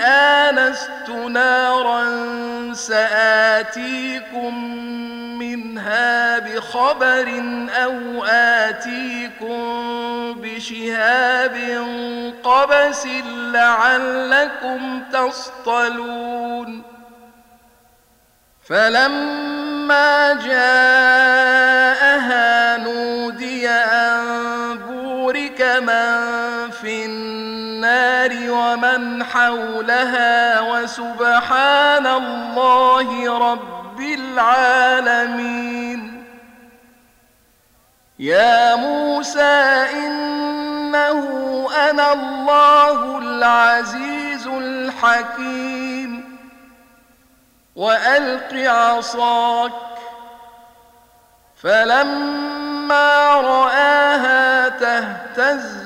آنست نارا سآتيكم منها بخبر أو آتيكم بشهاب قبس لعلكم تصطلون فلما جاءها النار ومن حولها وسبحان الله رب العالمين. يا موسى إنه أنا الله العزيز الحكيم. وألق عصاك. فلما رآها تهتز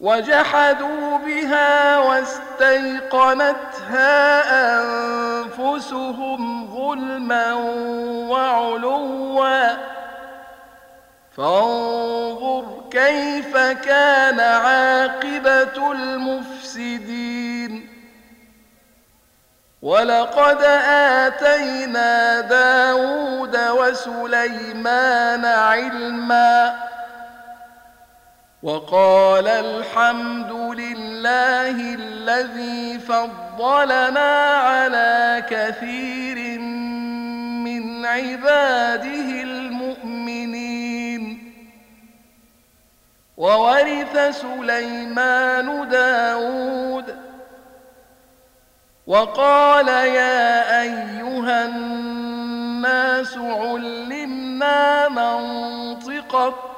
وجحدوا بها واستيقنتها أنفسهم ظلما وعلوا. فانظر كيف كان عاقبة المفسدين. ولقد آتينا داود وسليمان علماً. وقال الحمد لله الذي فضلنا على كثير من عباده المؤمنين. وورث سليمان داود. وقال يا أيها الناس علمنا منطق الطير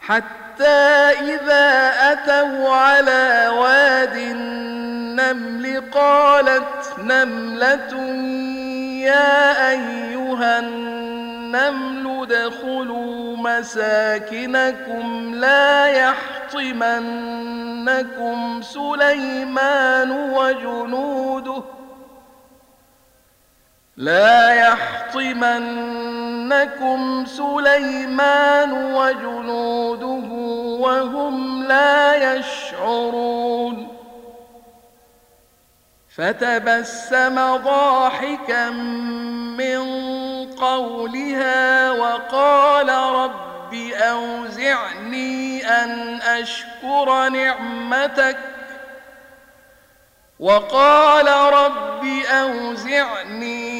حتى إذا أتوا على واد النمل قالت نملة يا أيها النمل ادخلوا مساكنكم لا يحطمنكم سليمان وجنوده لا يحطمنكم سليمان وجنوده وهم لا يشعرون. فتبسم ضاحكا من قولها وقال رب أوزعني أن أشكر نعمتك. وقال رب أوزعني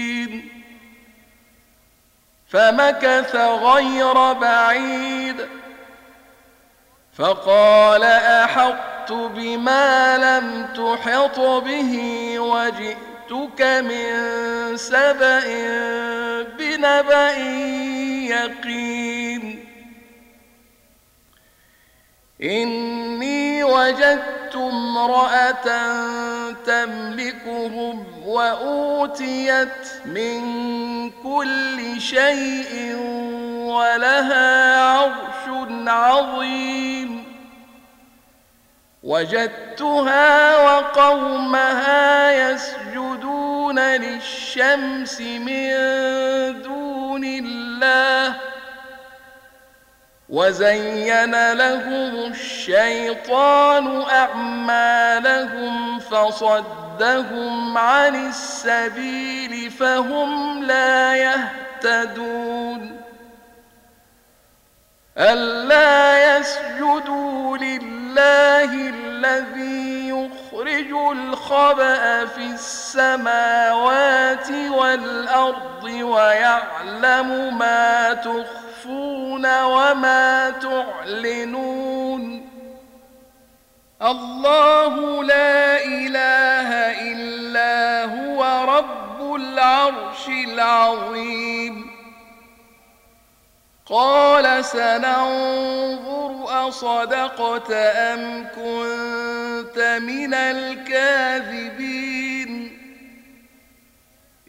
فمكث غير بعيد. فقال أحطت بما لم تحط به وجئتك من سبأ بنبأ يقين. إني وجدت امرأة تملكهم وأوتيت من كل شيء ولها عرش عظيم. وجدتها وقومها يسجدون للشمس من دون الله. وزين لهم الشيطان أعمالهم فصدهم عن السبيل فهم لا يهتدون ألا يسجدوا لله الذي يخرج الخبأ في السماوات والأرض ويعلم ما تخفى تخفون وما تعلنون الله لا إله إلا هو رب العرش العظيم قال سننظر أصدقت أم كنت من الكاذبين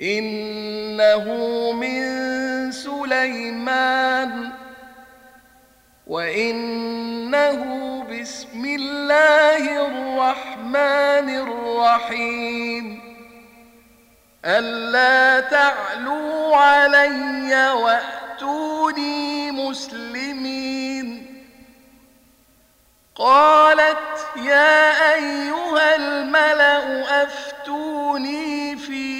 إنه من سليمان وإنه بسم الله الرحمن الرحيم. ألا تعلوا علي وأتوني مسلمين. قالت يا أيها الملأ أفتوني في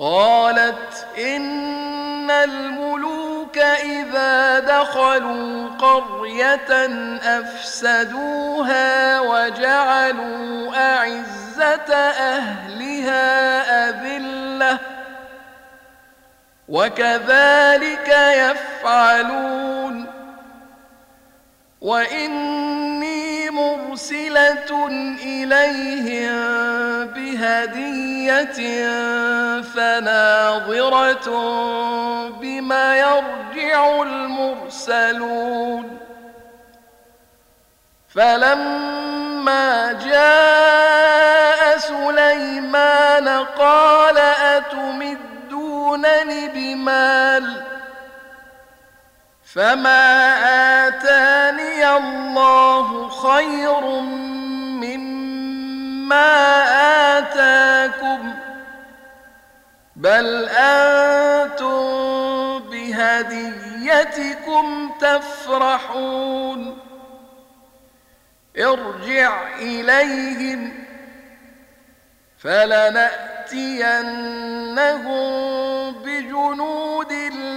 قالت إن الملوك إذا دخلوا قرية أفسدوها وجعلوا أعزة أهلها أذلة وكذلك يفعلون. وإني مرسلة إليهم بهدية فناظرة بما يرجع المرسلون. فلما جاء سليمان قال أتمدونني بمال؟ فما آتاني الله خير مما آتاكم بل أنتم بهديتكم تفرحون ارجع إليهم فلنأتينهم بجنود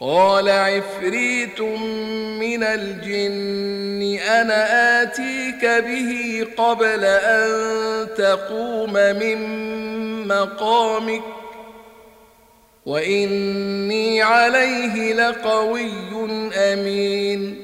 قال عفريت من الجن أنا آتيك به قبل أن تقوم من مقامك وإني عليه لقوي أمين.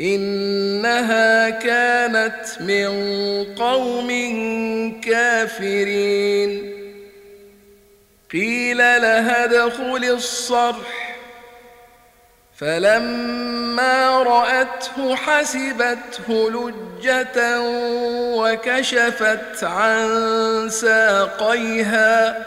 إنها كانت من قوم كافرين. قيل لها ادخل الصرح. فلما رأته حسبته لجة وكشفت عن ساقيها.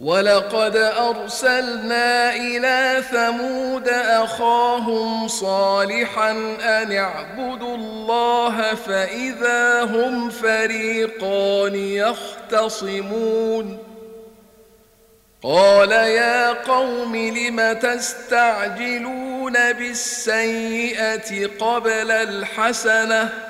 ولقد أرسلنا إلى ثمود أخاهم صالحا أن اعبدوا الله فإذا هم فريقان يختصمون. قال يا قوم لم تستعجلون بالسيئة قبل الحسنة؟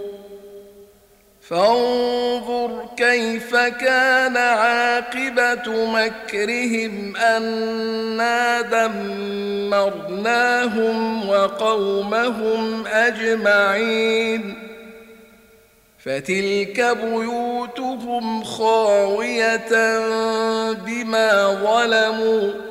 فانظر كيف كان عاقبة مكرهم أنا دمرناهم وقومهم أجمعين فتلك بيوتهم خاوية بما ظلموا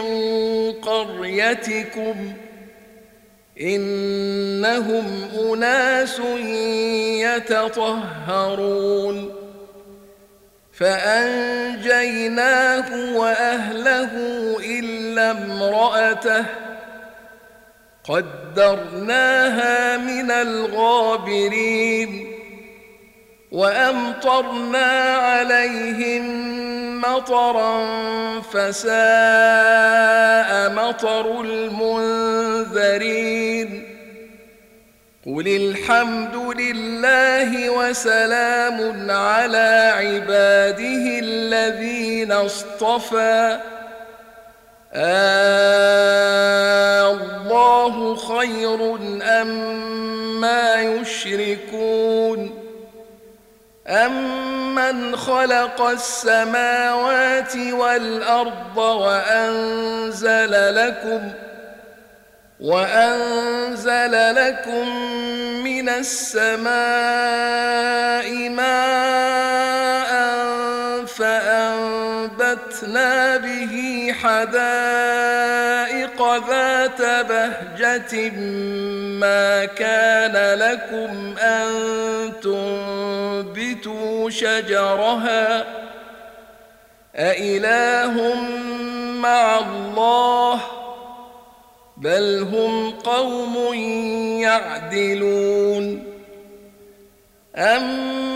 من قريتكم إنهم أناس يتطهرون فأنجيناه وأهله إلا امرأته قدرناها من الغابرين وأمطرنا عليهم مطرا فساء مطر المنذرين. قل الحمد لله وسلام على عباده الذين اصطفى. آه الله خير أم ما يشركون. أمن خلق السماوات والأرض وأنزل لكم وأنزل لكم من السماء ماء فأنبتنا به حدائق ذات بهجة ما كان لكم أن تنبتوا شجرها أإله مع الله بل هم قوم يعدلون أمن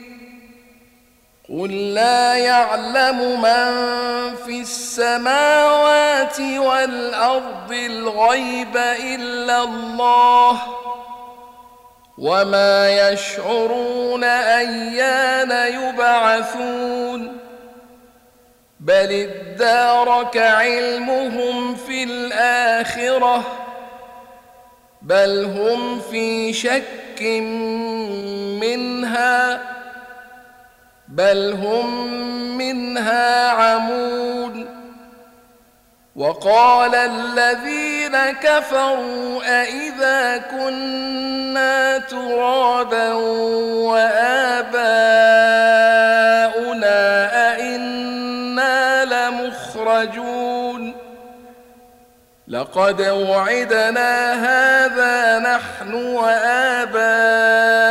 قل لا يعلم من في السماوات والأرض الغيب إلا الله وما يشعرون أيان يبعثون بل ادارك علمهم في الآخرة بل هم في شك منها بل هم منها عمون. وقال الذين كفروا أئذا كنا ترابا وآباؤنا أئنا لمخرجون. لقد وعدنا هذا نحن وآباؤنا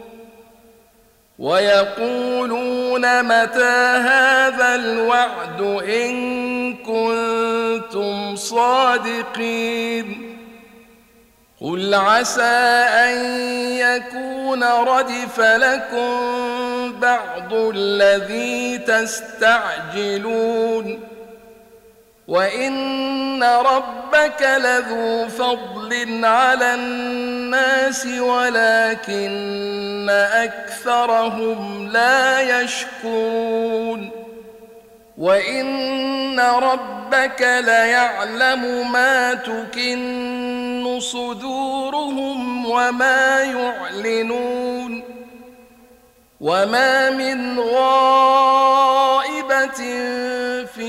ويقولون متى هذا الوعد إن كنتم صادقين قل عسى أن يكون ردف لكم بعض الذي تستعجلون وإن ربك لذو فضل على الناس ولكن أكثرهم لا يشكرون وإن ربك ليعلم ما تكن صدورهم وما يعلنون وما من غائبة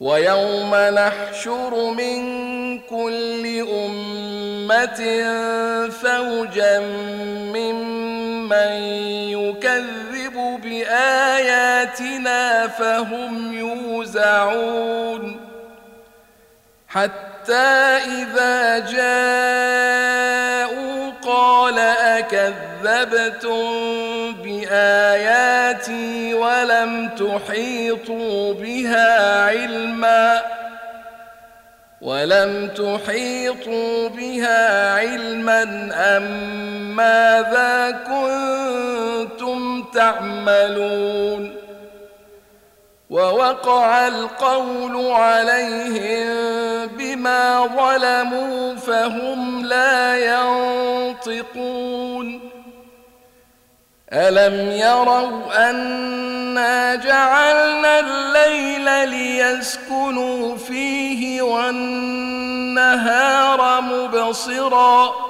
ويوم نحشر من كل أمة فوجا ممن يكذب بآياتنا فهم يوزعون حتى إذا جاءوا أكذبتم بآياتي ولم تحيطوا بها علما ولم تحيطوا بها علما أم ماذا كنتم تعملون ووقع القول عليهم بما ظلموا فهم لا ينطقون. ألم يروا أنا جعلنا الليل ليسكنوا فيه والنهار مبصرا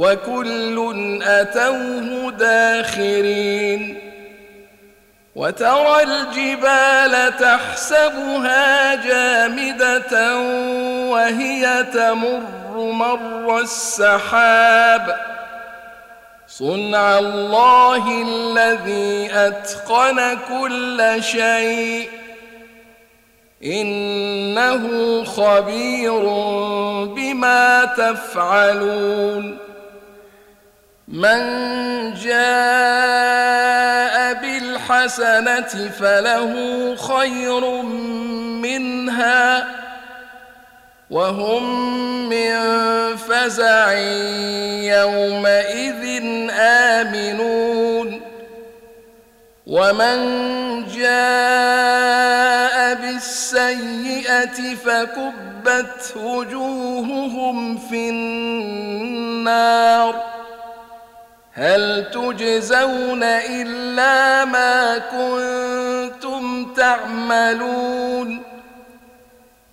وكل أتوه داخرين وترى الجبال تحسبها جامدة وهي تمر مر السحاب صنع الله الذي أتقن كل شيء إنه خبير بما تفعلون من جاء بالحسنة فله خير منها وهم من فزع يومئذ آمنون. ومن جاء بالسيئة فكبت وجوههم في النار. هل تجزون إلا ما كنتم تعملون؟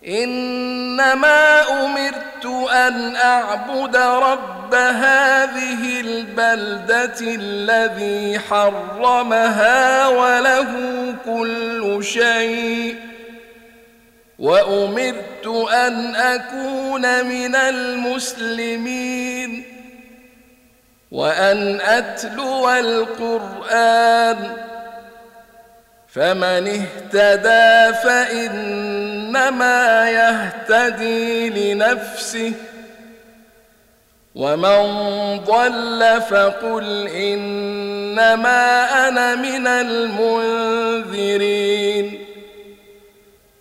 إنما أمرت أن أعبد رب هذه البلدة الذي حرمها وله كل شيء. وأمرت أن أكون من المسلمين. وأن أتلو القرآن فمن اهتدى فإنما يهتدي لنفسه ومن ضل فقل إنما أنا من المنذرين